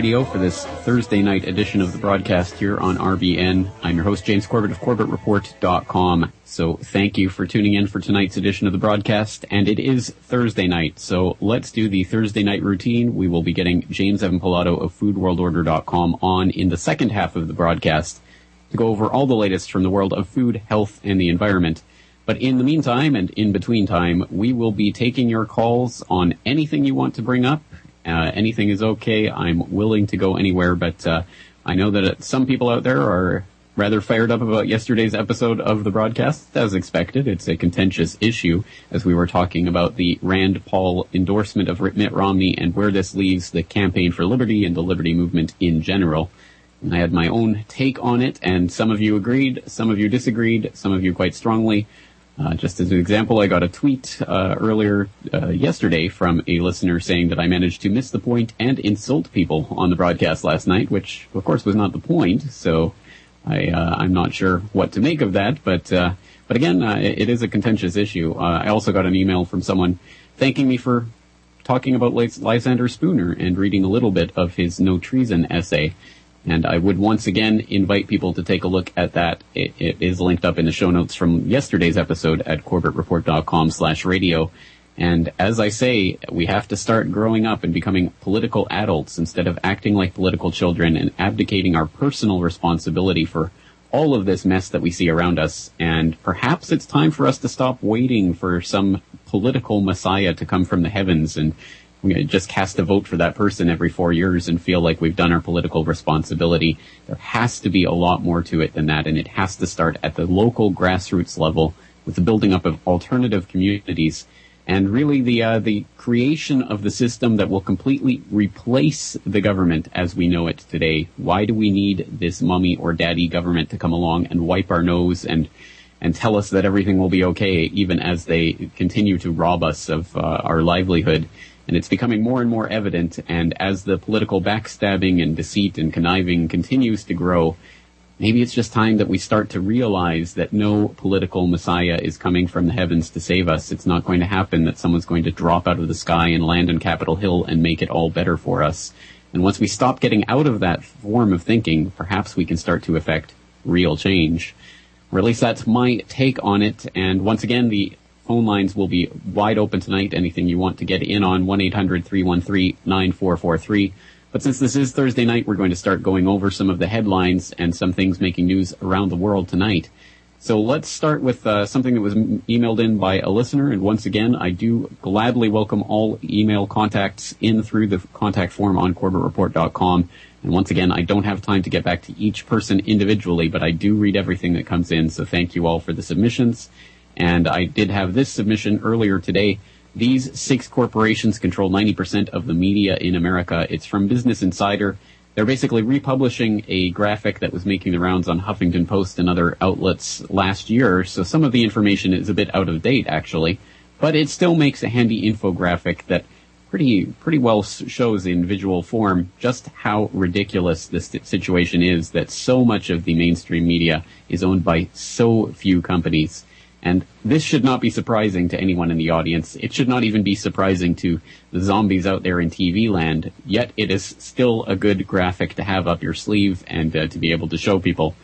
Radio for this Thursday night edition of the broadcast here on RBN. I'm your host, James Corbett of CorbettReport.com. So thank you for tuning in for tonight's edition of the broadcast, and it is Thursday night, so let's do the Thursday night routine. We will be getting James Evan Pilato of FoodWorldOrder.com on in the second half of the broadcast to go over all the latest from the world of food, health, and the environment. But in the meantime and in between time, we will be taking your calls on anything you want to bring up. Uh, anything is okay. I'm willing to go anywhere, but uh, I know that some people out there are rather fired up about yesterday's episode of the broadcast. As expected, it's a contentious issue as we were talking about the Rand Paul endorsement of Mitt Romney and where this leaves the campaign for liberty and the liberty movement in general. And I had my own take on it, and some of you agreed, some of you disagreed, some of you quite strongly. Uh, just as an example, I got a tweet uh, earlier uh, yesterday from a listener saying that I managed to miss the point and insult people on the broadcast last night, which of course was not the point. So I, am uh, not sure what to make of that, but uh, but again, uh, it, is a contentious issue. I also got an email from someone thanking me for talking about Lysander Spooner and reading a little bit of his No Treason essay. And I would once again invite people to take a look at that. It, it is linked up in the show notes from yesterday's episode at corbettreport.com slash radio. And as I say, we have to start growing up and becoming political adults instead of acting like political children and abdicating our personal responsibility for all of this mess that we see around us. And perhaps it's time for us to stop waiting for some political messiah to come from the heavens and just cast a vote for that person every four years and feel like we've done our political responsibility. There has to be a lot more to it than that, and it has to start at the local grassroots level with the building up of alternative communities and really the uh, the creation of the system that will completely replace the government as we know it today. Why do we need this mummy or daddy government to come along and wipe our nose and and tell us that everything will be okay, even as they continue to rob us of uh, our livelihood? And it's becoming more and more evident, and as the political backstabbing and deceit and conniving continues to grow, maybe it's just time that we start to realize that no political messiah is coming from the heavens to save us. It's not going to happen that someone's going to drop out of the sky and land on Capitol Hill and make it all better for us. And once we stop getting out of that form of thinking, perhaps we can start to effect real change. Or at least that's my take on it. And once again, the phone lines will be wide open tonight. Anything you want to get in on, 1-800-313-9443. But since this is Thursday night, we're going to start going over some of the headlines and some things making news around the world tonight. So let's start with uh, something that was emailed in by a listener. And once again, I do gladly welcome all email contacts in through the contact form on corbettreport.com. And once again, I don't have time to get back to each person individually, but I do read everything that comes in. So thank you all for the submissions. And I did have this submission earlier today. These six corporations control 90% of the media in America. It's from Business Insider. They're basically republishing a graphic that was making the rounds on Huffington Post and other outlets last year. So some of the information is a bit out of date, actually. But it still makes a handy infographic that pretty pretty well shows in visual form just how ridiculous this situation is that so much of the mainstream media is owned by so few companies and this should not be surprising to anyone in the audience. It should not even be surprising to the zombies out there in TV land. Yet it is still a good graphic to have up your sleeve and uh, to be able to show people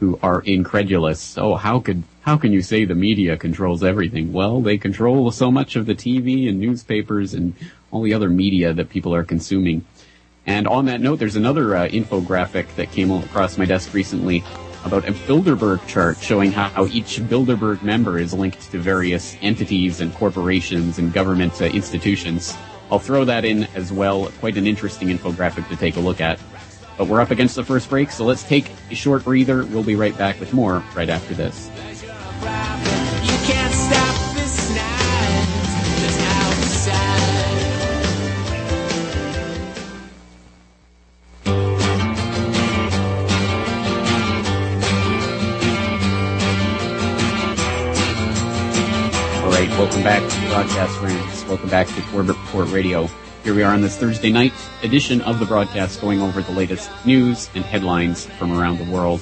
who are incredulous. Oh, how could how can you say the media controls everything? Well, they control so much of the TV and newspapers and all the other media that people are consuming. And on that note, there's another uh, infographic that came across my desk recently about a Bilderberg chart showing how each Bilderberg member is linked to various entities and corporations and government uh, institutions. I'll throw that in as well. Quite an interesting infographic to take a look at. But we're up against the first break, so let's take a short breather. We'll be right back with more right after this. Back to the broadcast friends. Welcome back to Corbett Report Radio. Here we are on this Thursday night edition of the broadcast going over the latest news and headlines from around the world.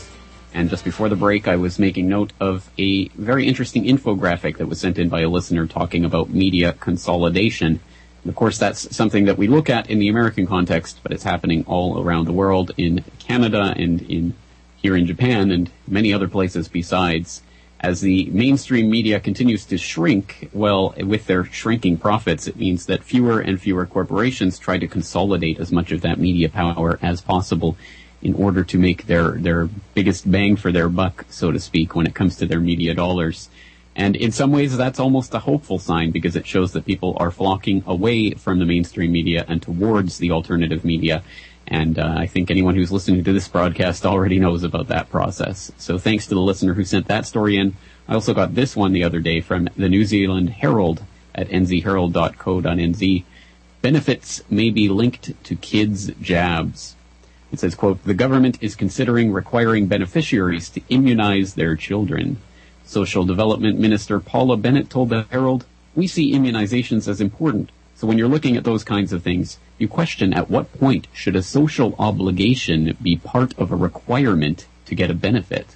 And just before the break, I was making note of a very interesting infographic that was sent in by a listener talking about media consolidation. And of course, that's something that we look at in the American context, but it's happening all around the world in Canada and in here in Japan and many other places besides. As the mainstream media continues to shrink, well, with their shrinking profits, it means that fewer and fewer corporations try to consolidate as much of that media power as possible in order to make their, their biggest bang for their buck, so to speak, when it comes to their media dollars. And in some ways, that's almost a hopeful sign because it shows that people are flocking away from the mainstream media and towards the alternative media. And uh, I think anyone who's listening to this broadcast already knows about that process. So thanks to the listener who sent that story in. I also got this one the other day from the New Zealand Herald at nzherald.co.nz. Benefits may be linked to kids' jabs. It says, quote, the government is considering requiring beneficiaries to immunize their children. Social Development Minister Paula Bennett told the Herald, we see immunizations as important. So when you're looking at those kinds of things, you question at what point should a social obligation be part of a requirement to get a benefit?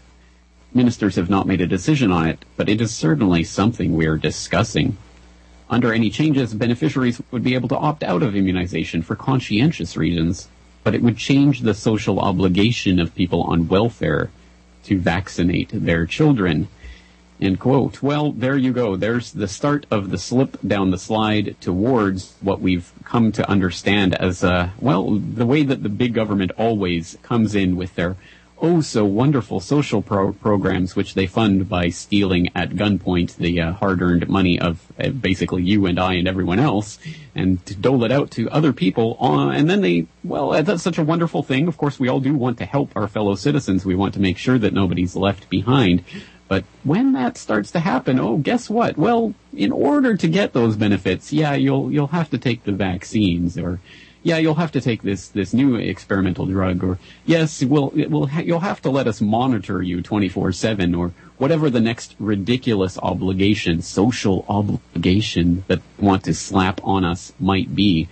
Ministers have not made a decision on it, but it is certainly something we are discussing. Under any changes, beneficiaries would be able to opt out of immunization for conscientious reasons but it would change the social obligation of people on welfare to vaccinate their children. End quote. Well, there you go. There's the start of the slip down the slide towards what we've come to understand as, uh, well, the way that the big government always comes in with their oh so wonderful social pro- programs, which they fund by stealing at gunpoint the uh, hard-earned money of uh, basically you and I and everyone else, and dole it out to other people. Uh, and then they, well, uh, that's such a wonderful thing. Of course, we all do want to help our fellow citizens. We want to make sure that nobody's left behind. But when that starts to happen, oh, guess what? Well, in order to get those benefits, yeah, you'll you'll have to take the vaccines or yeah, you'll have to take this this new experimental drug, or yes, we'll, we'll ha- you'll have to let us monitor you 24/7, or whatever the next ridiculous obligation, social obligation that want to slap on us might be.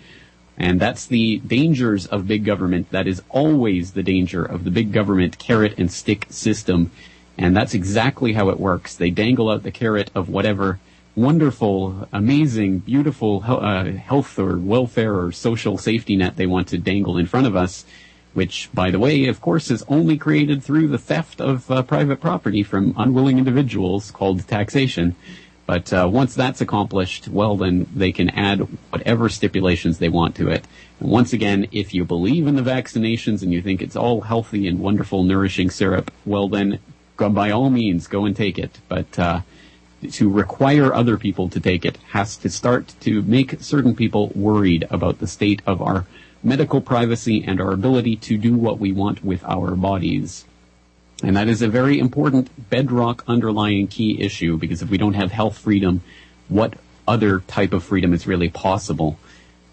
And that's the dangers of big government. That is always the danger of the big government carrot and stick system. And that's exactly how it works. They dangle out the carrot of whatever wonderful, amazing, beautiful uh, health or welfare or social safety net they want to dangle in front of us, which, by the way, of course, is only created through the theft of uh, private property from unwilling individuals called taxation. But uh, once that's accomplished, well, then they can add whatever stipulations they want to it. And once again, if you believe in the vaccinations and you think it's all healthy and wonderful, nourishing syrup, well, then by all means, go and take it. But uh, to require other people to take it has to start to make certain people worried about the state of our medical privacy and our ability to do what we want with our bodies. And that is a very important bedrock underlying key issue because if we don't have health freedom, what other type of freedom is really possible?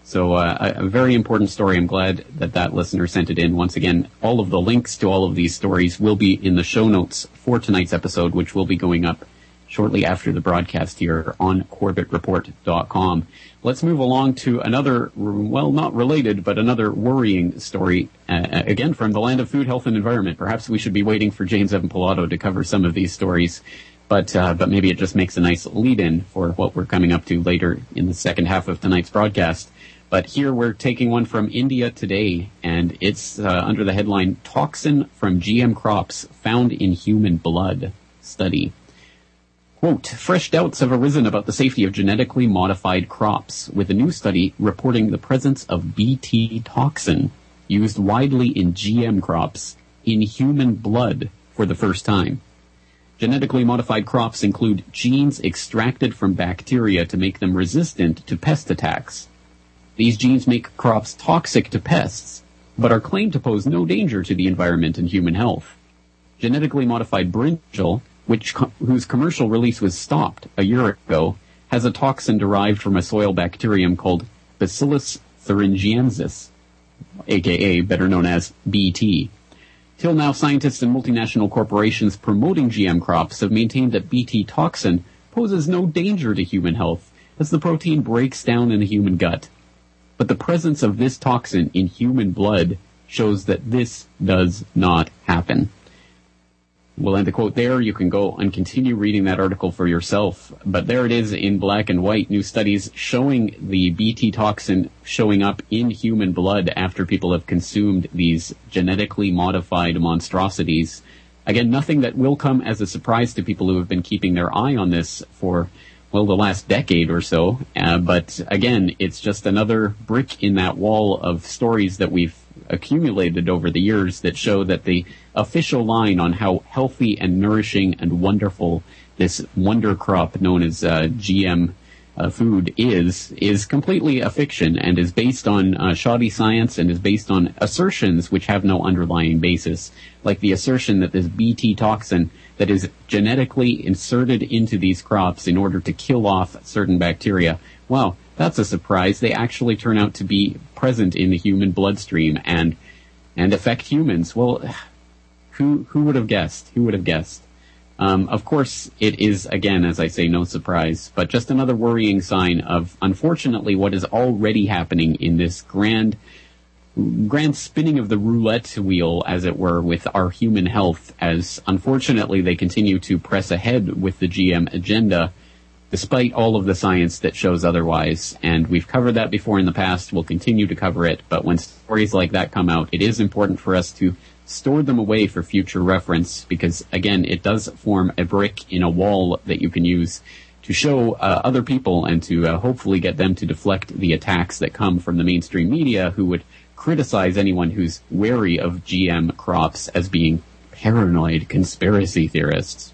So uh, a, very important story. I'm glad that that listener sent it in. Once again, all of the links to all of these stories will be in the show notes for tonight's episode, which will be going up shortly after the broadcast here on CorbettReport.com. Let's move along to another, well, not related, but another worrying story, uh, again from the land of food, health, and environment. Perhaps we should be waiting for James Evan Pilato to cover some of these stories, but uh, but maybe it just makes a nice lead-in for what we're coming up to later in the second half of tonight's broadcast. But here we're taking one from India today, and it's uh, under the headline "Toxin from GM Crops Found in Human Blood" study. Quote, fresh doubts have arisen about the safety of genetically modified crops, with a new study reporting the presence of Bt toxin used widely in GM crops in human blood for the first time. Genetically modified crops include genes extracted from bacteria to make them resistant to pest attacks. These genes make crops toxic to pests, but are claimed to pose no danger to the environment and human health. Genetically modified brinjal which whose commercial release was stopped a year ago, has a toxin derived from a soil bacterium called Bacillus thuringiensis, aka better known as BT. Till now, scientists and multinational corporations promoting GM crops have maintained that BT toxin poses no danger to human health, as the protein breaks down in the human gut. But the presence of this toxin in human blood shows that this does not happen. We'll end the quote there. You can go and continue reading that article for yourself. But there it is in black and white. New studies showing the BT toxin showing up in human blood after people have consumed these genetically modified monstrosities. Again, nothing that will come as a surprise to people who have been keeping their eye on this for, well, the last decade or so. Uh, but again, it's just another brick in that wall of stories that we've accumulated over the years that show that the official line on how healthy and nourishing and wonderful this wonder crop known as uh, GM uh, food is is completely a fiction and is based on uh, shoddy science and is based on assertions which have no underlying basis, like the assertion that this BT toxin that is genetically inserted into these crops in order to kill off certain bacteria. Well, that's a surprise. They actually turn out to be present in the human bloodstream and and affect humans. Well, who who would have guessed? Who would have guessed? Um, of course, it is again, as I say, no surprise, but just another worrying sign of, unfortunately, what is already happening in this grand, grand spinning of the roulette wheel, as it were, with our human health. As unfortunately, they continue to press ahead with the GM agenda despite all of the science that shows otherwise. And we've covered that before in the past. We'll continue to cover it. But when stories like that come out, it is important for us to store them away for future reference because again, it does form a brick in a wall that you can use to show uh, other people and to uh, hopefully get them to deflect the attacks that come from the mainstream media who would criticize anyone who's wary of GM crops as being paranoid conspiracy theorists.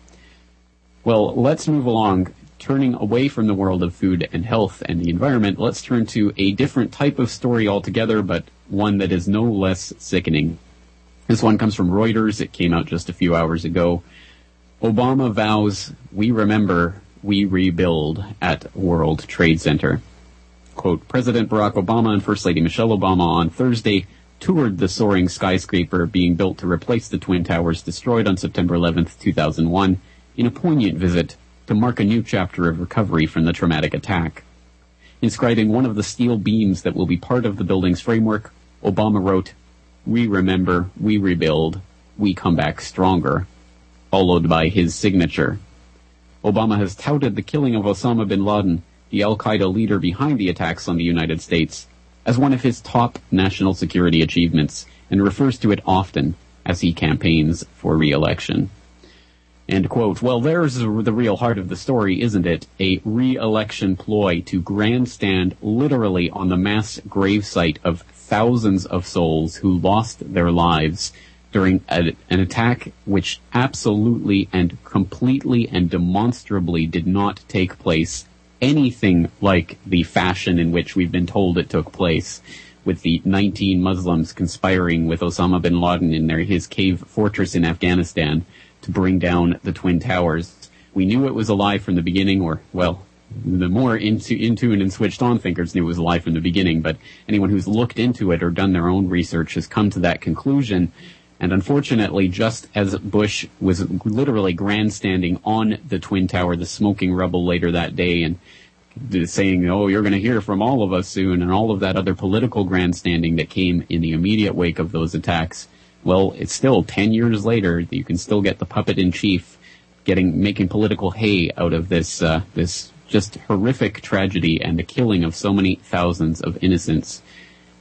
Well, let's move along turning away from the world of food and health and the environment, let's turn to a different type of story altogether, but one that is no less sickening. This one comes from Reuters. It came out just a few hours ago. Obama vows, we remember, we rebuild at World Trade Center. Quote, President Barack Obama and First Lady Michelle Obama on Thursday toured the soaring skyscraper being built to replace the Twin Towers destroyed on September 11, 2001, in a poignant visit to mark a new chapter of recovery from the traumatic attack. Inscribing one of the steel beams that will be part of the building's framework, Obama wrote, We remember, we rebuild, we come back stronger, followed by his signature. Obama has touted the killing of Osama bin Laden, the al-Qaeda leader behind the attacks on the United States, as one of his top national security achievements and refers to it often as he campaigns for re-election. End quote. Well, there's the real heart of the story, isn't it? A re-election ploy to grandstand literally on the mass gravesite of thousands of souls who lost their lives during a, an attack which absolutely and completely and demonstrably did not take place anything like the fashion in which we've been told it took place with the 19 Muslims conspiring with Osama bin Laden in their, his cave fortress in Afghanistan to bring down the Twin Towers. We knew it was a lie from the beginning, or, well, the more into, in tune and switched on thinkers knew it was a lie from the beginning, but anyone who's looked into it or done their own research has come to that conclusion. And unfortunately, just as Bush was literally grandstanding on the Twin Tower, the smoking rubble later that day, and saying, oh, you're going to hear from all of us soon, and all of that other political grandstanding that came in the immediate wake of those attacks, well, it's still 10 years later that you can still get the puppet in chief getting, making political hay out of this, uh, this just horrific tragedy and the killing of so many thousands of innocents.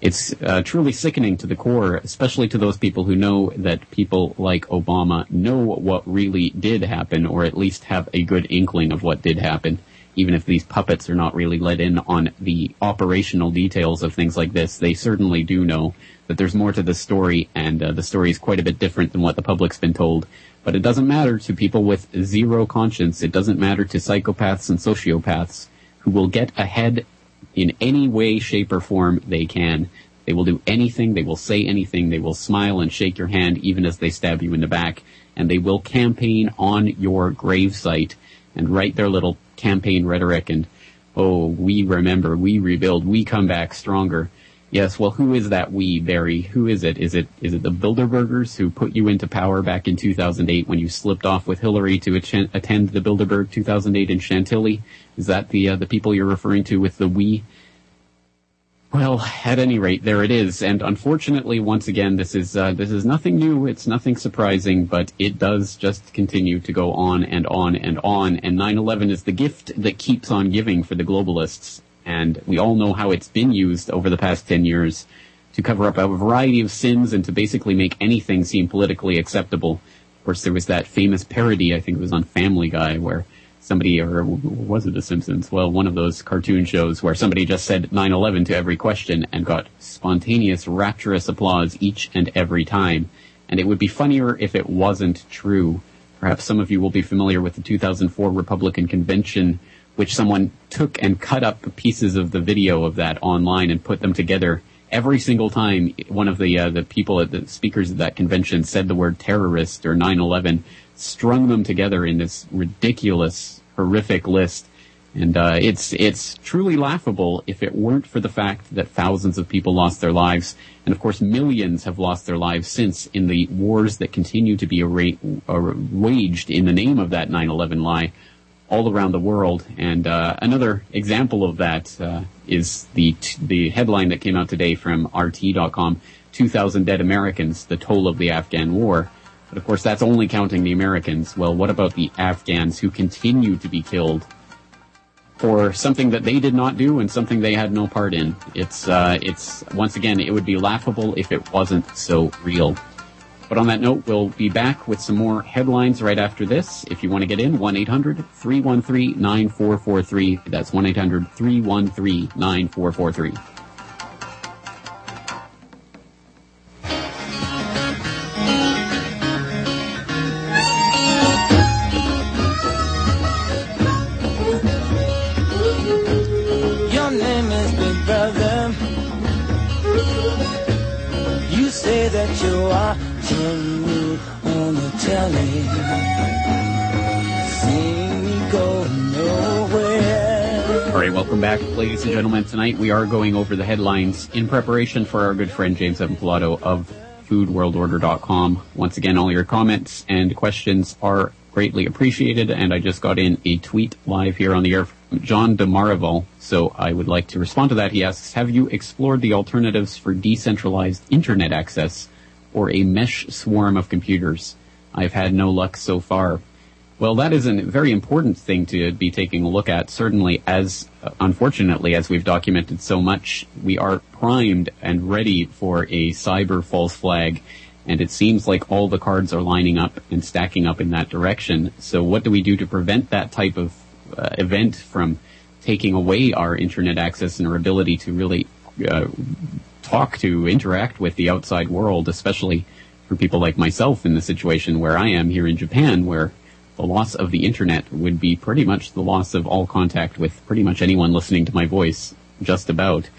It's uh, truly sickening to the core, especially to those people who know that people like Obama know what really did happen, or at least have a good inkling of what did happen even if these puppets are not really let in on the operational details of things like this, they certainly do know that there's more to the story, and uh, the story is quite a bit different than what the public's been told. But it doesn't matter to people with zero conscience. It doesn't matter to psychopaths and sociopaths who will get ahead in any way, shape, or form they can. They will do anything. They will say anything. They will smile and shake your hand even as they stab you in the back. And they will campaign on your gravesite and write their little campaign rhetoric and, oh, we remember, we rebuild, we come back stronger. Yes, well, who is that we, Barry? Who is it? Is it is it the Bilderbergers who put you into power back in 2008 when you slipped off with Hillary to attend the Bilderberg 2008 in Chantilly? Is that the uh, the people you're referring to with the we? Well, at any rate, there it is. And unfortunately, once again, this is uh, this is nothing new. It's nothing surprising, but it does just continue to go on and on and on. And 9/11 is the gift that keeps on giving for the globalists. And we all know how it's been used over the past 10 years to cover up a variety of sins and to basically make anything seem politically acceptable. Of course, there was that famous parody, I think it was on Family Guy, where somebody, or was it The Simpsons? Well, one of those cartoon shows where somebody just said 9-11 to every question and got spontaneous, rapturous applause each and every time. And it would be funnier if it wasn't true. Perhaps some of you will be familiar with the 2004 Republican convention, which someone took and cut up pieces of the video of that online and put them together. Every single time one of the uh, the people at the speakers at that convention said the word terrorist or 9/11, strung them together in this ridiculous, horrific list. And uh, it's it's truly laughable if it weren't for the fact that thousands of people lost their lives, and of course millions have lost their lives since in the wars that continue to be uh, waged in the name of that 9/11 lie all around the world. And uh, another example of that uh, is the t- the headline that came out today from RT.com: 2,000 dead Americans, the toll of the Afghan war. But of course, that's only counting the Americans. Well, what about the Afghans who continue to be killed for something that they did not do and something they had no part in? It's uh, it's once again, it would be laughable if it wasn't so real. But on that note, we'll be back with some more headlines right after this. If you want to get in, 1-800-313-9443. That's 1-800-313-9443. Welcome back, ladies and gentlemen. Tonight we are going over the headlines in preparation for our good friend James Evan Pilato of foodworldorder.com. Once again, all your comments and questions are greatly appreciated, and I just got in a tweet live here on the air from John DeMarival, so I would like to respond to that. He asks, have you explored the alternatives for decentralized internet access or a mesh swarm of computers? I've had no luck so far. Well, that is a very important thing to be taking a look at. Certainly, as unfortunately, as we've documented so much, we are primed and ready for a cyber false flag. And it seems like all the cards are lining up and stacking up in that direction. So what do we do to prevent that type of uh, event from taking away our internet access and our ability to really uh, talk to interact with the outside world, especially for people like myself in the situation where I am here in Japan, where the loss of the internet would be pretty much the loss of all contact with pretty much anyone listening to my voice, just about,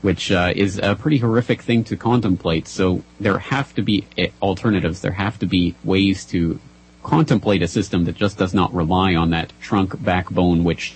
which uh, is a pretty horrific thing to contemplate. So there have to be eh, alternatives. There have to be ways to contemplate a system that just does not rely on that trunk backbone, which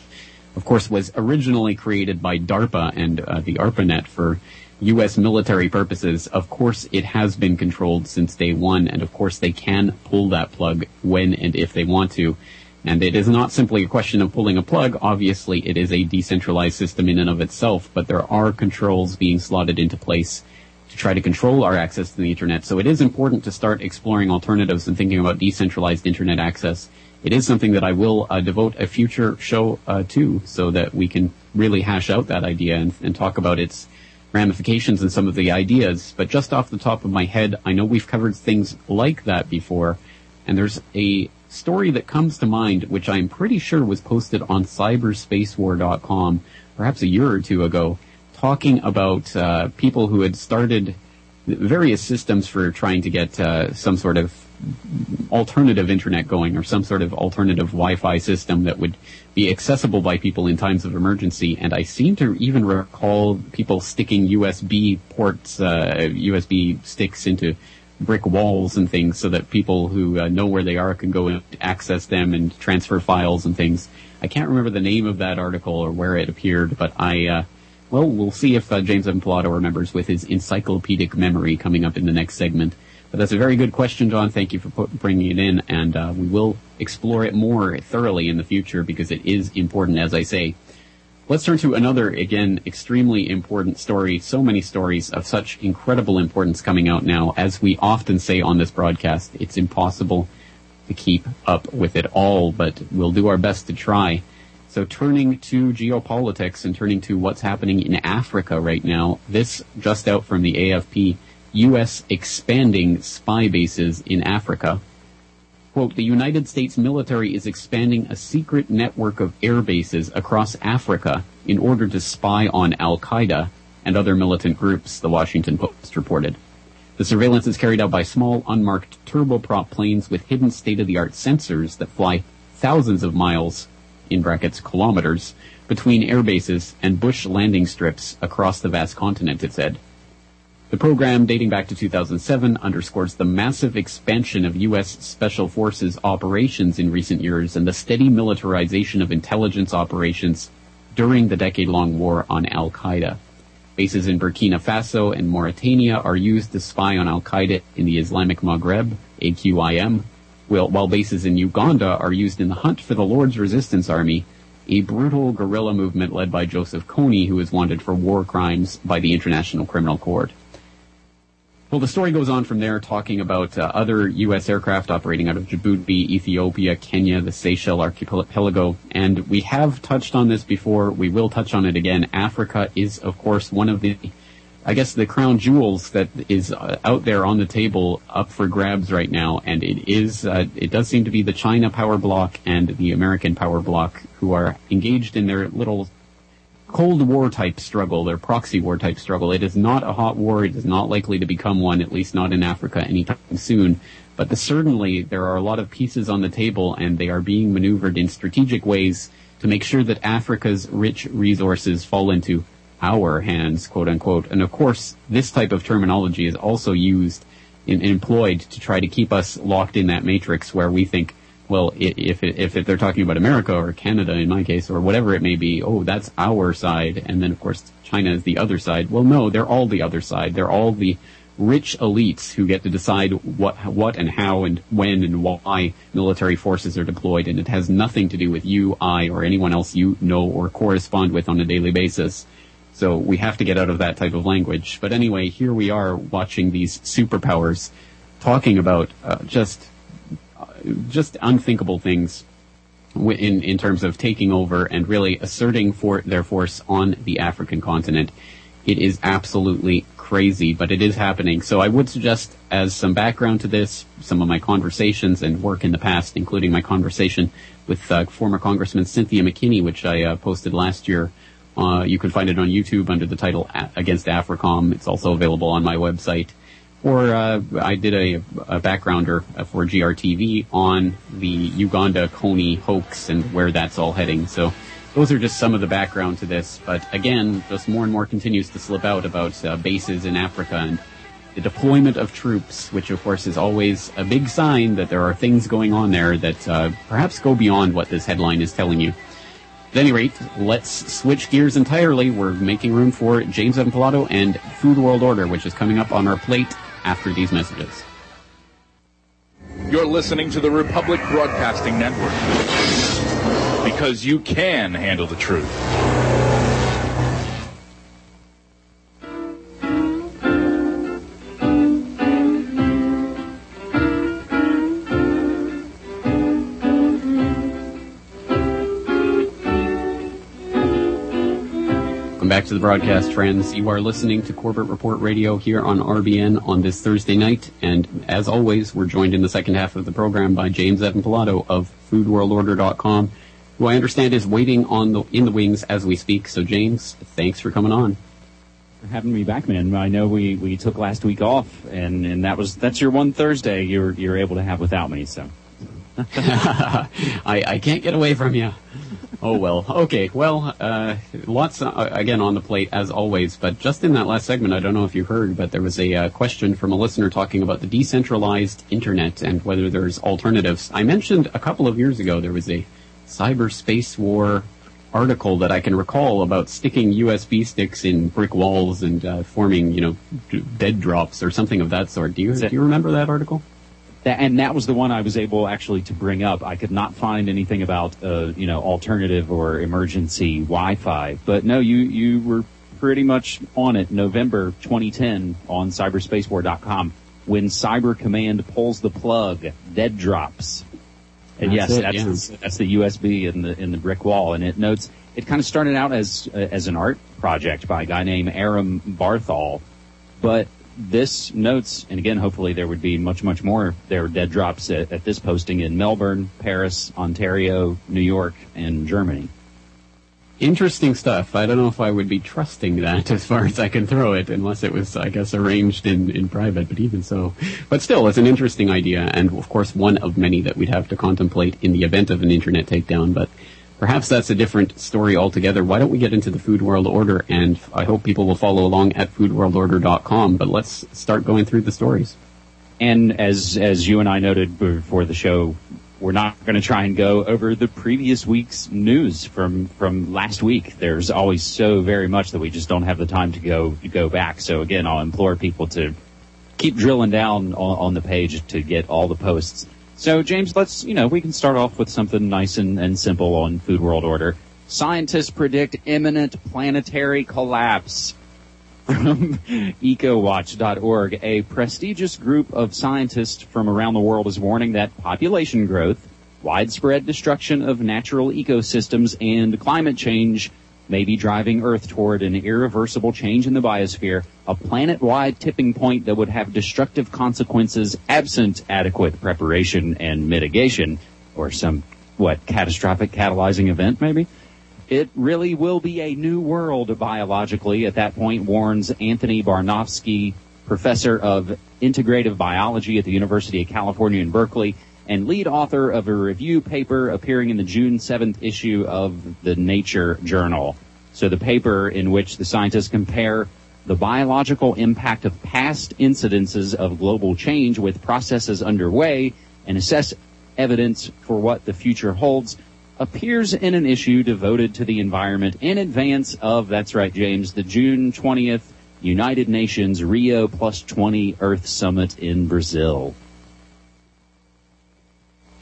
of course was originally created by DARPA and uh, the ARPANET for U.S. military purposes, of course it has been controlled since day one, and of course they can pull that plug when and if they want to. And it is not simply a question of pulling a plug. Obviously, it is a decentralized system in and of itself, but there are controls being slotted into place to try to control our access to the internet. So it is important to start exploring alternatives and thinking about decentralized internet access. It is something that I will uh, devote a future show uh, to so that we can really hash out that idea and, and talk about its ramifications and some of the ideas, but just off the top of my head, I know we've covered things like that before, and there's a story that comes to mind, which I'm pretty sure was posted on cyberspacewar.com perhaps a year or two ago, talking about uh, people who had started various systems for trying to get uh, some sort of alternative internet going or some sort of alternative Wi-Fi system that would be accessible by people in times of emergency. And I seem to even recall people sticking USB ports, uh, USB sticks into brick walls and things so that people who uh, know where they are can go and access them and transfer files and things. I can't remember the name of that article or where it appeared, but I, uh, well, we'll see if uh, James Evan Pilato remembers with his encyclopedic memory coming up in the next segment. But that's a very good question, John. Thank you for put, bringing it in, and uh, we will explore it more thoroughly in the future because it is important, as I say. Let's turn to another, again, extremely important story. So many stories of such incredible importance coming out now. As we often say on this broadcast, it's impossible to keep up with it all, but we'll do our best to try. So turning to geopolitics and turning to what's happening in Africa right now, this just out from the AFP, U.S. expanding spy bases in Africa. Quote, the United States military is expanding a secret network of air bases across Africa in order to spy on Al-Qaeda and other militant groups, the Washington Post reported. The surveillance is carried out by small, unmarked turboprop planes with hidden state-of-the-art sensors that fly thousands of miles, in brackets kilometers, between air bases and bush landing strips across the vast continent, it said. The program, dating back to 2007, underscores the massive expansion of U.S. Special Forces operations in recent years and the steady militarization of intelligence operations during the decade-long war on Al-Qaeda. Bases in Burkina Faso and Mauritania are used to spy on Al-Qaeda in the Islamic Maghreb, AQIM, while bases in Uganda are used in the hunt for the Lord's Resistance Army, a brutal guerrilla movement led by Joseph Kony, who is wanted for war crimes by the International Criminal Court. Well, the story goes on from there, talking about uh, other U.S. aircraft operating out of Djibouti, Ethiopia, Kenya, the Seychelles archipelago, and we have touched on this before. We will touch on it again. Africa is, of course, one of the, I guess, the crown jewels that is uh, out there on the table, up for grabs right now, and it is, uh, it does seem to be the China power bloc and the American power bloc who are engaged in their little Cold War type struggle, their proxy war type struggle. It is not a hot war. It is not likely to become one, at least not in Africa anytime soon. But the, certainly there are a lot of pieces on the table and they are being maneuvered in strategic ways to make sure that Africa's rich resources fall into our hands, quote unquote. And of course, this type of terminology is also used and employed to try to keep us locked in that matrix where we think well, if, if, if they're talking about America or Canada in my case or whatever it may be, oh, that's our side. And then of course China is the other side. Well, no, they're all the other side. They're all the rich elites who get to decide what, what and how and when and why military forces are deployed. And it has nothing to do with you, I, or anyone else you know or correspond with on a daily basis. So we have to get out of that type of language. But anyway, here we are watching these superpowers talking about uh, just just unthinkable things in in terms of taking over and really asserting for their force on the African continent. It is absolutely crazy, but it is happening. So I would suggest, as some background to this, some of my conversations and work in the past, including my conversation with uh, former Congressman Cynthia McKinney, which I uh, posted last year. Uh, you can find it on YouTube under the title Against AFRICOM. It's also available on my website or uh, I did a, a, backgrounder for GRTV on the Uganda Kony hoax and where that's all heading. So those are just some of the background to this. But again, just more and more continues to slip out about uh, bases in Africa and the deployment of troops, which of course is always a big sign that there are things going on there that uh, perhaps go beyond what this headline is telling you. At any rate, let's switch gears entirely. We're making room for James Evan Pilato and Food World Order, which is coming up on our plate after these messages. You're listening to the Republic Broadcasting Network because you can handle the truth. Back to the broadcast, friends. You are listening to Corbett Report Radio here on RBN on this Thursday night, and as always, we're joined in the second half of the program by James Evan Pilato of FoodWorldOrder.com, who I understand is waiting on the in the wings as we speak. So, James, thanks for coming on. For having me back, man. I know we, we took last week off, and, and that was that's your one Thursday you're you're able to have without me. So. I, I can't get away from you. Oh well. Okay. Well, uh, lots uh, again on the plate as always. But just in that last segment, I don't know if you heard, but there was a uh, question from a listener talking about the decentralized internet and whether there's alternatives. I mentioned a couple of years ago there was a cyberspace war article that I can recall about sticking USB sticks in brick walls and uh, forming, you know, dead drops or something of that sort. Do you, do you remember that article? That, and that was the one I was able actually to bring up. I could not find anything about, uh, you know, alternative or emergency Wi-Fi. But no, you, you were pretty much on it November 2010 on cyberspacewar.com when Cyber Command pulls the plug, dead drops. And That's yes, it, that's, yeah. that's the USB in the, in the brick wall. And it notes, it kind of started out as, uh, as an art project by a guy named Aram Bartholl. But this notes, and again, hopefully there would be much, much more. There are dead drops at, at this posting in Melbourne, Paris, Ontario, New York, and Germany. Interesting stuff. I don't know if I would be trusting that as far as I can throw it, unless it was, I guess, arranged in, in private, but even so. But still, it's an interesting idea, and of course one of many that we'd have to contemplate in the event of an internet takedown, but perhaps that's a different story altogether. Why don't we get into the Food World Order, and I hope people will follow along at foodworldorder.com, but let's start going through the stories. And as as you and I noted before the show, we're not going to try and go over the previous week's news from from last week. There's always so very much that we just don't have the time to go to go back. So again, I'll implore people to keep drilling down on, on the page to get all the posts. So James, let's you know we can start off with something nice and, and simple on Food World Order. Scientists predict imminent planetary collapse from ecowatch.org, a prestigious group of scientists from around the world is warning that population growth, widespread destruction of natural ecosystems, and climate change may be driving Earth toward an irreversible change in the biosphere, a planet-wide tipping point that would have destructive consequences absent adequate preparation and mitigation, or some, what, catastrophic catalyzing event maybe? It really will be a new world biologically. At that point, warns Anthony Barnofsky, professor of integrative biology at the University of California in Berkeley, and lead author of a review paper appearing in the June 7th issue of the Nature Journal. So the paper in which the scientists compare the biological impact of past incidences of global change with processes underway and assess evidence for what the future holds appears in an issue devoted to the environment in advance of, that's right, James, the June 20th United Nations Rio Plus 20 Earth Summit in Brazil.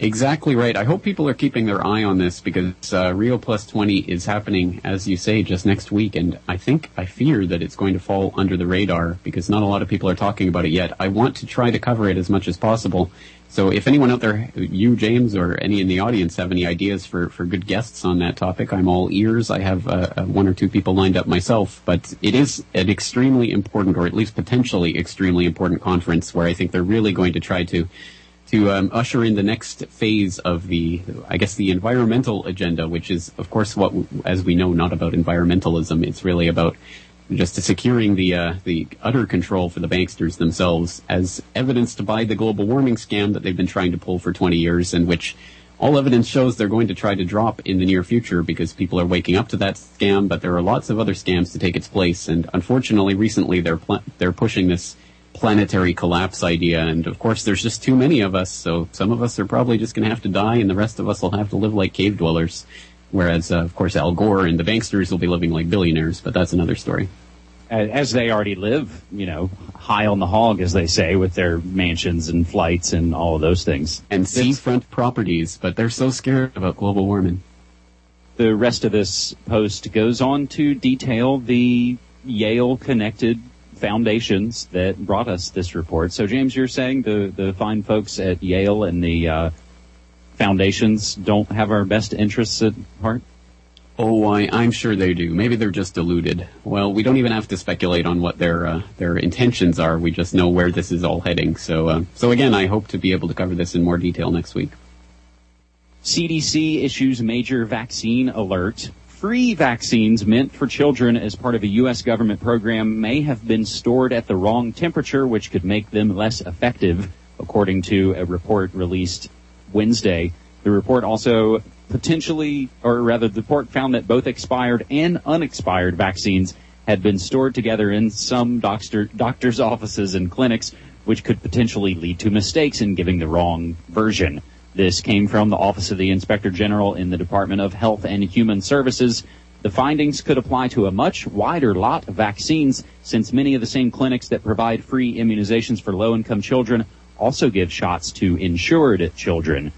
Exactly right. I hope people are keeping their eye on this because uh, Rio Plus 20 is happening, as you say, just next week, and I think, I fear that it's going to fall under the radar because not a lot of people are talking about it yet. I want to try to cover it as much as possible. So if anyone out there, you, James, or any in the audience have any ideas for, for good guests on that topic, I'm all ears. I have uh, uh, one or two people lined up myself, but it is an extremely important, or at least potentially extremely important conference where I think they're really going to try to to um, usher in the next phase of the, I guess, the environmental agenda, which is, of course, what, as we know, not about environmentalism. It's really about just securing the uh, the utter control for the banksters themselves, as evidenced by the global warming scam that they've been trying to pull for 20 years, and which all evidence shows they're going to try to drop in the near future because people are waking up to that scam. But there are lots of other scams to take its place, and unfortunately, recently they're pl- they're pushing this planetary collapse idea. And of course, there's just too many of us, so some of us are probably just going to have to die, and the rest of us will have to live like cave dwellers. Whereas, uh, of course, Al Gore and the banksters will be living like billionaires, but that's another story. As they already live, you know, high on the hog, as they say, with their mansions and flights and all of those things. And seafront properties, but they're so scared about global warming. The rest of this post goes on to detail the Yale connected foundations that brought us this report. So, James, you're saying the, the fine folks at Yale and the uh, foundations don't have our best interests at heart? Oh, I, I'm sure they do. Maybe they're just deluded. Well, we don't even have to speculate on what their uh, their intentions are. We just know where this is all heading. So, uh, so again, I hope to be able to cover this in more detail next week. CDC issues major vaccine alert. Free vaccines meant for children as part of a U.S. government program may have been stored at the wrong temperature, which could make them less effective, according to a report released Wednesday. The report also potentially, or rather, the report found that both expired and unexpired vaccines had been stored together in some doctor, doctors' offices and clinics, which could potentially lead to mistakes in giving the wrong version. This came from the Office of the Inspector General in the Department of Health and Human Services. The findings could apply to a much wider lot of vaccines since many of the same clinics that provide free immunizations for low income children also give shots to insured children.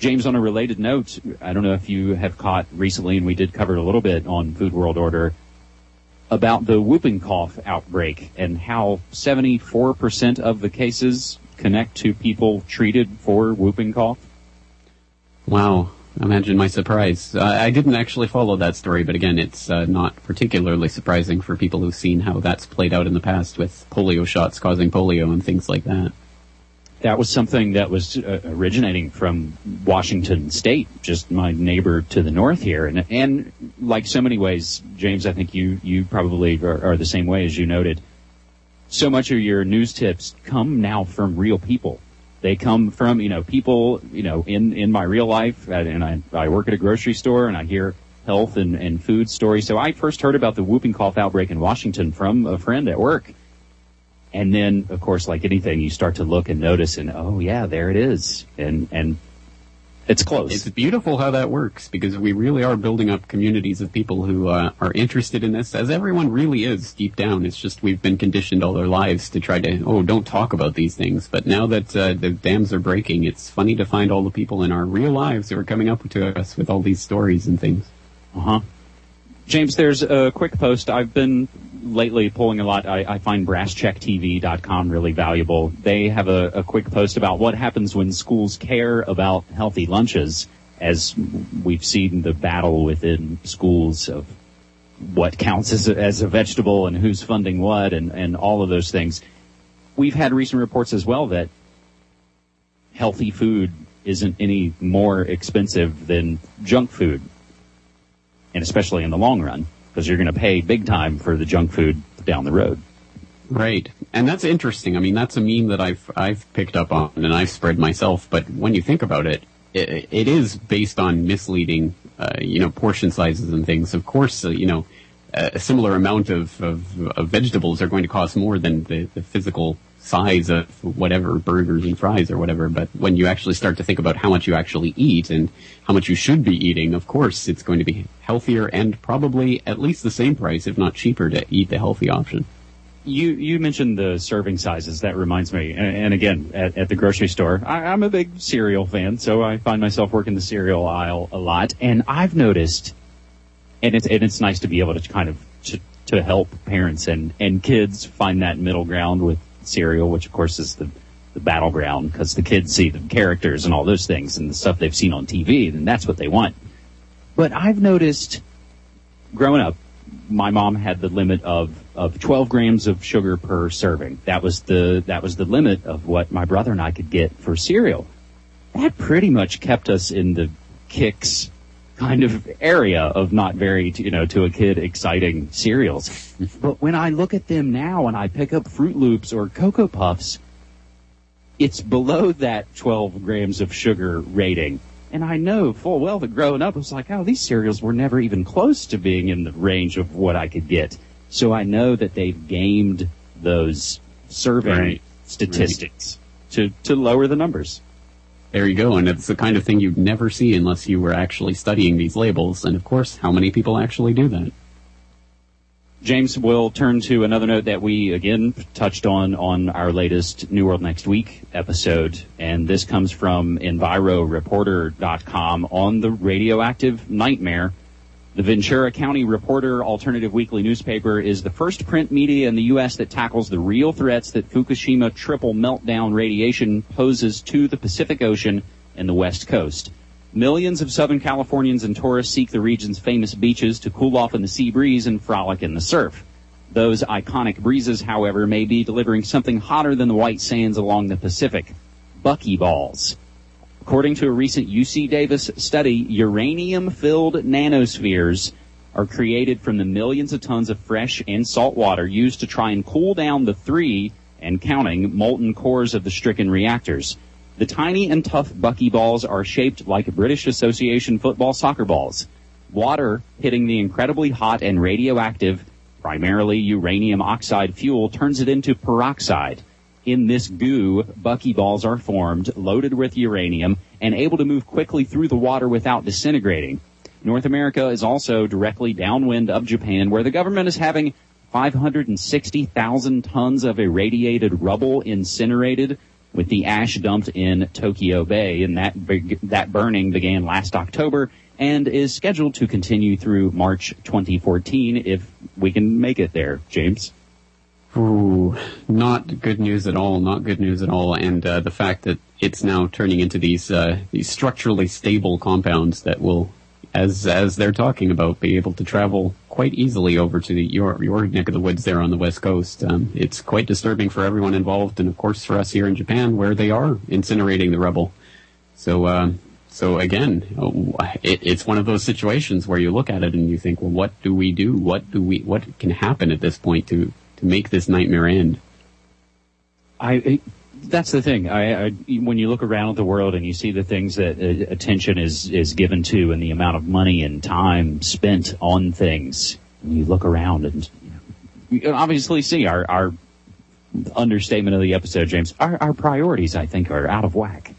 James, on a related note, I don't know if you have caught recently, and we did cover it a little bit on Food World Order, about the whooping cough outbreak and how 74% of the cases connect to people treated for whooping cough. Wow. Imagine my surprise. Uh, I didn't actually follow that story, but again, it's uh, not particularly surprising for people who've seen how that's played out in the past with polio shots causing polio and things like that that was something that was uh, originating from Washington State, just my neighbor to the north here, and and like so many ways, James, I think you you probably are, are the same way as you noted. So much of your news tips come now from real people. They come from you know people you know in in my real life, uh, and I I work at a grocery store, and I hear health and and food stories. So I first heard about the whooping cough outbreak in Washington from a friend at work and then, of course, like anything, you start to look and notice, and oh yeah, there it is, and and it's close. It's beautiful how that works because we really are building up communities of people who uh, are interested in this, as everyone really is deep down. It's just we've been conditioned all our lives to try to oh, don't talk about these things. But now that uh, the dams are breaking, it's funny to find all the people in our real lives who are coming up to us with all these stories and things. Uh huh. James, there's a quick post. I've been lately pulling a lot. I, I find brasschecktv.com really valuable. They have a, a quick post about what happens when schools care about healthy lunches, as we've seen the battle within schools of what counts as a, as a vegetable and who's funding what and, and all of those things. We've had recent reports as well that healthy food isn't any more expensive than junk food and especially in the long run, because you're going to pay big time for the junk food down the road. Right, and that's interesting. I mean, that's a meme that I've I've picked up on and I've spread myself. But when you think about it, it, it is based on misleading, uh, you know, portion sizes and things. Of course, uh, you know, a similar amount of, of, of, vegetables are going to cost more than the, the physical size of whatever burgers and fries or whatever. But when you actually start to think about how much you actually eat and how much you should be eating, of course, it's going to be healthier and probably at least the same price, if not cheaper, to eat the healthy option. You you mentioned the serving sizes. That reminds me. And, and again, at, at, the grocery store, I, I'm a big cereal fan, so I find myself working the cereal aisle a lot. And I've noticed, and it's and it's nice to be able to kind of to, to help parents and and kids find that middle ground with cereal, which of course is the, the battleground because the kids see the characters and all those things and the stuff they've seen on TV, and that's what they want. But I've noticed growing up, my mom had the limit of, of 12 grams of sugar per serving. That was the, that was the limit of what my brother and I could get for cereal. That pretty much kept us in the Kix kind of area of not very, you know, to a kid exciting cereals. but when I look at them now and I pick up Froot Loops or Cocoa Puffs, it's below that 12 grams of sugar rating. And I know full well that growing up, I was like, oh, these cereals were never even close to being in the range of what I could get. So I know that they've gamed those serving right. statistics right. to, to lower the numbers. There you go. And it's the kind of thing you'd never see unless you were actually studying these labels. And of course, how many people actually do that? James, we'll turn to another note that we again touched on on our latest New World Next Week episode. And this comes from EnviroReporter.com on the radioactive nightmare the Ventura County Reporter alternative weekly newspaper is the first print media in the U.S. that tackles the real threats that Fukushima triple meltdown radiation poses to the Pacific Ocean and the West Coast. Millions of Southern Californians and tourists seek the region's famous beaches to cool off in the sea breeze and frolic in the surf. Those iconic breezes, however, may be delivering something hotter than the white sands along the Pacific. Buckyballs. According to a recent UC Davis study, uranium-filled nanospheres are created from the millions of tons of fresh and salt water used to try and cool down the three and counting molten cores of the stricken reactors. The tiny and tough buckyballs are shaped like British Association football soccer balls. Water hitting the incredibly hot and radioactive, primarily uranium oxide fuel turns it into peroxide in this goo, buckyballs are formed, loaded with uranium, and able to move quickly through the water without disintegrating. North America is also directly downwind of Japan, where the government is having 560,000 tons of irradiated rubble incinerated with the ash dumped in Tokyo Bay. And that, that burning began last October and is scheduled to continue through March 2014 if we can make it there, James. Ooh, not good news at all. Not good news at all. And uh, the fact that it's now turning into these uh, these structurally stable compounds that will, as as they're talking about, be able to travel quite easily over to the, your your neck of the woods there on the west coast. Um, it's quite disturbing for everyone involved, and of course for us here in Japan, where they are incinerating the rubble. So. Uh, so again, it, it's one of those situations where you look at it and you think, well, what do we do? What do we? What can happen at this point to to make this nightmare end. I, that's the thing. I, I, when you look around the world and you see the things that uh, attention is is given to, and the amount of money and time spent on things, and you look around and you know, obviously see our our understatement of the episode, James. Our, our priorities, I think, are out of whack.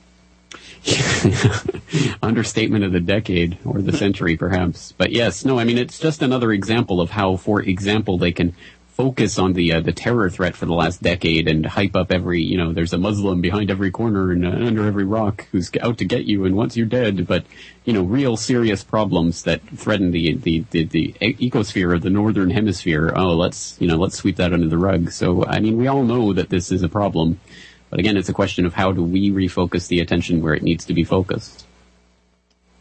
understatement of the decade or the century, perhaps. But yes, no, I mean it's just another example of how, for example, they can focus on the uh, the terror threat for the last decade and hype up every you know there's a Muslim behind every corner and uh, under every rock who's out to get you and once you're dead but you know real serious problems that threaten the the the, the ecosphere of the northern hemisphere oh let's you know let's sweep that under the rug. So I mean we all know that this is a problem but again it's a question of how do we refocus the attention where it needs to be focused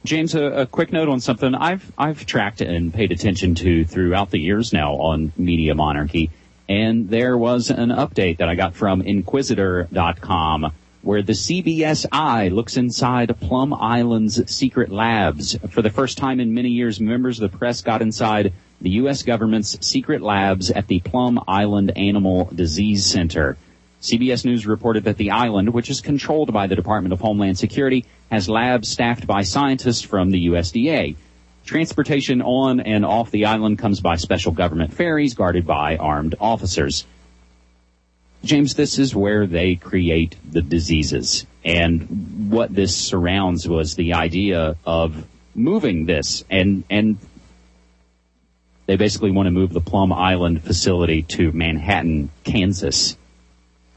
James, a, a, quick note on something I've I've tracked and paid attention to throughout the years now on Media Monarchy, and there was an update that I got from Inquisitr.com where the CBSI looks inside Plum Island's secret labs. For the first time in many years, members of the press got inside the U.S. government's secret labs at the Plum Island Animal Disease Center. CBS News reported that the island, which is controlled by the Department of Homeland Security, has labs staffed by scientists from the USDA. Transportation on and off the island comes by special government ferries guarded by armed officers. James, this is where they create the diseases. And what this surrounds was the idea of moving this and, and they basically want to move the Plum Island facility to Manhattan, Kansas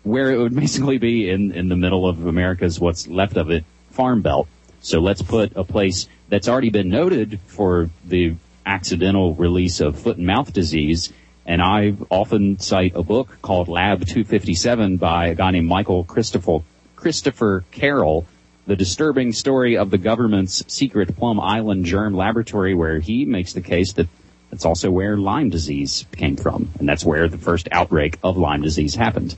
where it would basically be in, in the middle of America's what's left of it farm belt. So let's put a place that's already been noted for the accidental release of foot and mouth disease. And I often cite a book called Lab 257 by a guy named Michael Christopher, Christopher Carroll, the disturbing story of the government's secret Plum Island germ laboratory where he makes the case that that's also where Lyme disease came from. And that's where the first outbreak of Lyme disease happened.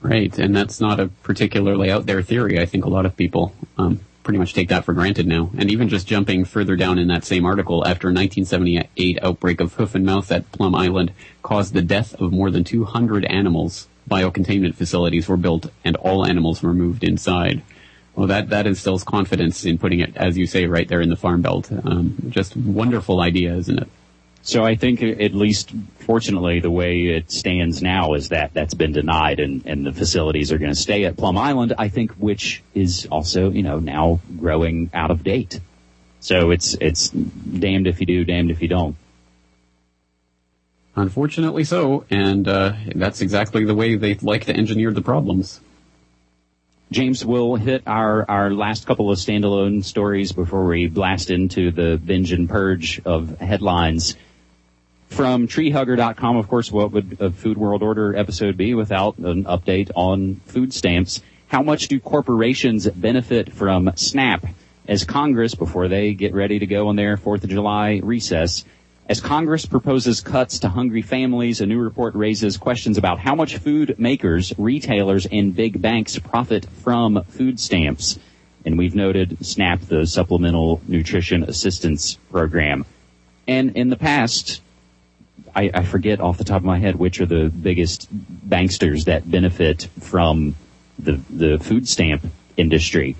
Right, and that's not a particularly out there theory. I think a lot of people um, pretty much take that for granted now. And even just jumping further down in that same article, after a 1978 outbreak of hoof and mouth at Plum Island caused the death of more than 200 animals, biocontainment facilities were built and all animals were moved inside. Well, that, that instills confidence in putting it, as you say, right there in the farm belt. Um, just wonderful idea, isn't it? So I think at least fortunately the way it stands now is that that's been denied and, and the facilities are going to stay at Plum Island, I think, which is also, you know, now growing out of date. So it's, it's damned if you do, damned if you don't. Unfortunately so, and uh, that's exactly the way they like to engineer the problems. James we'll hit our, our last couple of standalone stories before we blast into the binge and purge of headlines. From treehugger.com, of course, what would a Food World Order episode be without an update on food stamps? How much do corporations benefit from SNAP? As Congress, before they get ready to go on their 4th of July recess, as Congress proposes cuts to hungry families, a new report raises questions about how much food makers, retailers, and big banks profit from food stamps. And we've noted SNAP, the Supplemental Nutrition Assistance Program. And in the past, I, I, forget off the top of my head which are the biggest banksters that benefit from the the food stamp industry.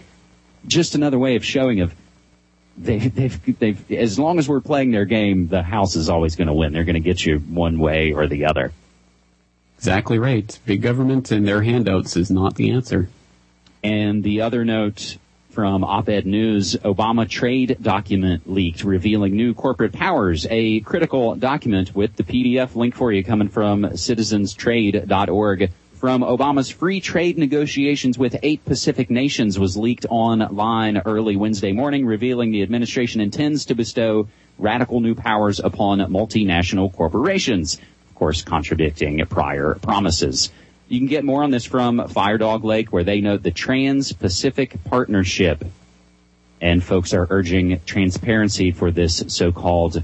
Just another way of showing of they, they've they've as long as we're playing their game, the house is always going to win. They're going to get you one way or the other. Exactly right. Big government and their handouts is not the answer. And the other note from Op-Ed News, Obama trade document leaked revealing new corporate powers, a critical document with the PDF link for you coming from citizenstrade.org from Obama's free trade negotiations with eight Pacific nations was leaked online early Wednesday morning, revealing the administration intends to bestow radical new powers upon multinational corporations, of course contradicting prior promises. You can get more on this from Firedoglake, where they note the Trans-Pacific Partnership. And folks are urging transparency for this so-called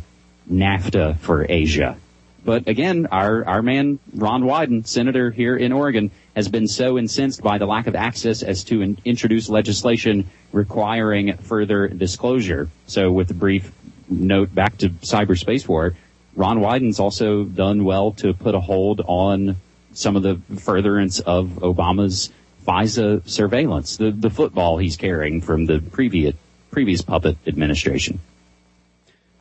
NAFTA for Asia. But again, our, our man, Ron Wyden, senator here in Oregon, has been so incensed by the lack of access as to in, introduce legislation requiring further disclosure. So with a brief note back to cyberspace war, Ron Wyden's also done well to put a hold on some of the furtherance of Obama's FISA surveillance, the, the football he's carrying from the previous, previous puppet administration.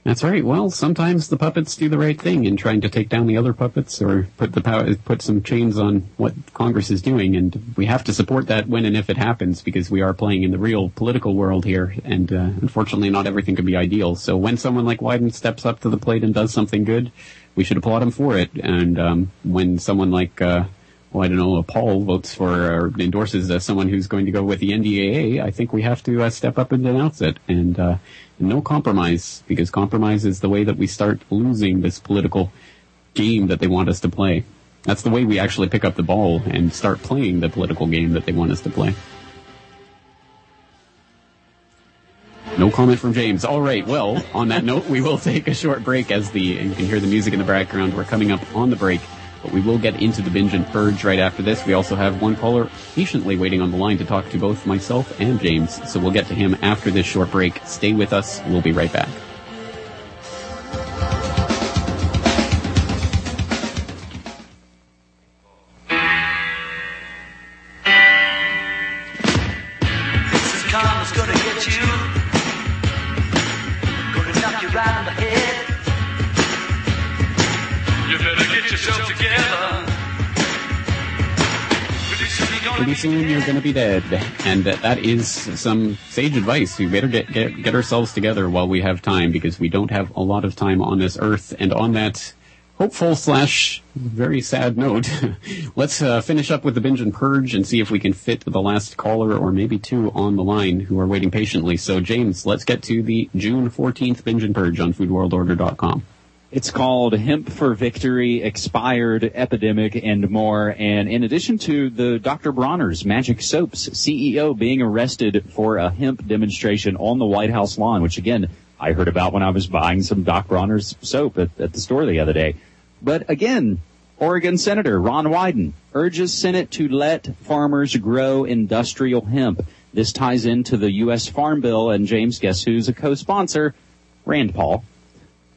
That's right. Well, sometimes the puppets do the right thing in trying to take down the other puppets or put the power, put some chains on what Congress is doing, and we have to support that when and if it happens because we are playing in the real political world here, and uh, unfortunately, not everything can be ideal. So when someone like Wyden steps up to the plate and does something good, we should applaud him for it. And um, when someone like uh, well, I don't know, Paul votes for or endorses uh, someone who's going to go with the NDAA, I think we have to uh, step up and denounce it. And uh, no compromise, because compromise is the way that we start losing this political game that they want us to play. That's the way we actually pick up the ball and start playing the political game that they want us to play. No comment from James. All right. Well, on that note, we will take a short break as the, you can hear the music in the background. We're coming up on the break. But we will get into the binge and purge right after this. We also have one caller patiently waiting on the line to talk to both myself and James. So we'll get to him after this short break. Stay with us. We'll be right back. Be dead. And that is some sage advice. We better get, get, get ourselves together while we have time because we don't have a lot of time on this earth. And on that hopeful slash very sad note, let's uh, finish up with the binge and purge and see if we can fit the last caller or maybe two on the line who are waiting patiently. So James, let's get to the June 14th binge and purge on foodworldorder.com. It's called Hemp for Victory, Expired, Epidemic, and more. And in addition to the Dr. Bronner's Magic Soaps CEO being arrested for a hemp demonstration on the White House lawn, which again, I heard about when I was buying some Doc Bronner's soap at, at the store the other day. But again, Oregon Senator Ron Wyden urges Senate to let farmers grow industrial hemp. This ties into the U.S. Farm Bill, and James, guess who's a co-sponsor? Rand Paul.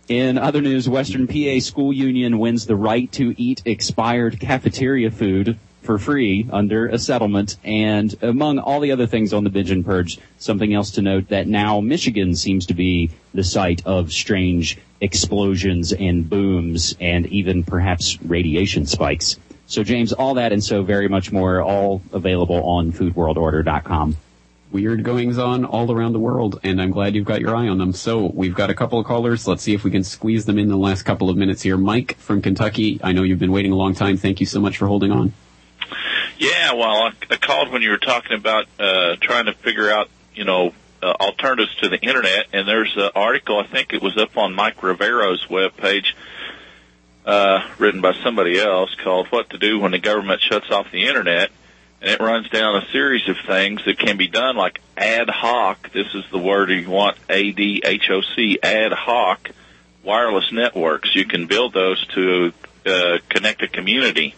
In other news, Western PA School Union wins the right to eat expired cafeteria food for free under a settlement. And among all the other things on the binge and purge, something else to note that now Michigan seems to be the site of strange explosions and booms and even perhaps radiation spikes. So James, all that and so very much more, all available on foodworldorder.com weird goings on all around the world, and I'm glad you've got your eye on them. So we've got a couple of callers. Let's see if we can squeeze them in the last couple of minutes here. Mike from Kentucky, I know you've been waiting a long time. Thank you so much for holding on. Yeah, well, I called when you were talking about uh, trying to figure out, you know, uh, alternatives to the internet, and there's an article. I think it was up on Mike Rivero's webpage, uh, written by somebody else, called "What to Do When the Government Shuts Off the Internet." And it runs down a series of things that can be done like ad hoc. This is the word you want, A-D-H-O-C, ad hoc wireless networks. You can build those to uh, connect a community.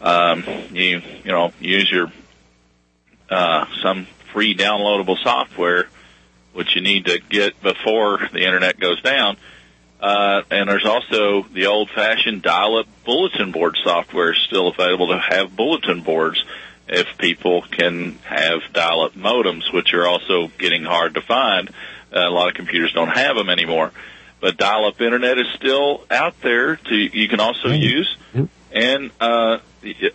Um, you, you know, use your, uh, some free downloadable software, which you need to get before the internet goes down. Uh, and there's also the old fashioned dial up bulletin board software still available to have bulletin boards if people can have dial-up modems, which are also getting hard to find. Uh, a lot of computers don't have them anymore. But dial-up internet is still out there. To you can also mm-hmm. use, and uh,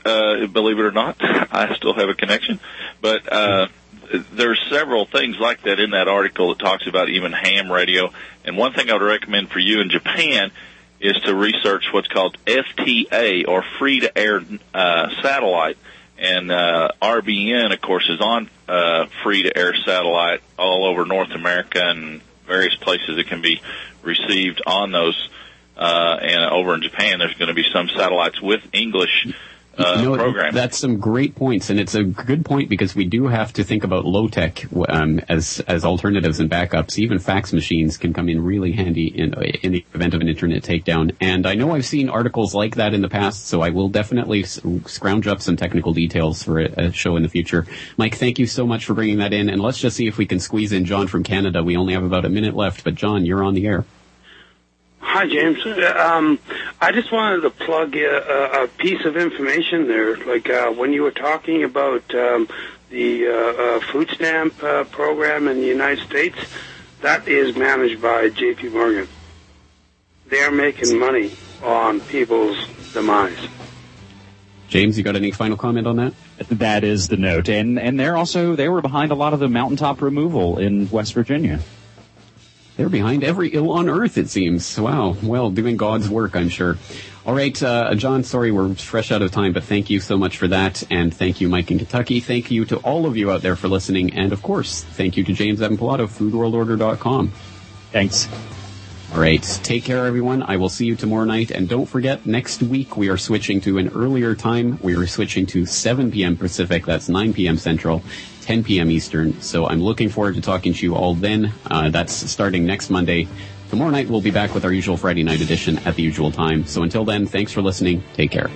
uh, believe it or not, I still have a connection. But uh, there's several things like that in that article that talks about even ham radio. And one thing I would recommend for you in Japan is to research what's called FTA or free to air uh, satellite. And uh, RBN, of course, is on uh, free to air satellite all over North America and various places that can be received on those. Uh, and over in Japan, there's going to be some satellites with English uh, know, program. That's some great points, and it's a good point because we do have to think about low tech um, as as alternatives and backups. Even fax machines can come in really handy in in the event of an internet takedown. And I know I've seen articles like that in the past, so I will definitely scrounge up some technical details for a, a show in the future. Mike, thank you so much for bringing that in, and let's just see if we can squeeze in John from Canada. We only have about a minute left, but John, you're on the air. Hi, James. Um, I just wanted to plug a, a piece of information there. Like uh, when you were talking about um, the uh, uh, food stamp uh, program in the United States, that is managed by J.P. Morgan. They're making money on people's demise. James, you got any final comment on that? That is the note, and and they're also they were behind a lot of the mountaintop removal in West Virginia. They're behind every ill on earth, it seems. Wow. Well, doing God's work, I'm sure. All right, uh, John, sorry we're fresh out of time, but thank you so much for that. And thank you, Mike in Kentucky. Thank you to all of you out there for listening. And of course, thank you to James Evan Pilato, foodworldorder.com. Thanks. All right. Take care, everyone. I will see you tomorrow night. And don't forget, next week we are switching to an earlier time. We are switching to 7 p.m. Pacific. That's 9 p.m. Central. 10 p.m. Eastern. So I'm looking forward to talking to you all then. Uh, that's starting next Monday. Tomorrow night we'll be back with our usual Friday night edition at the usual time. So until then, thanks for listening. Take care.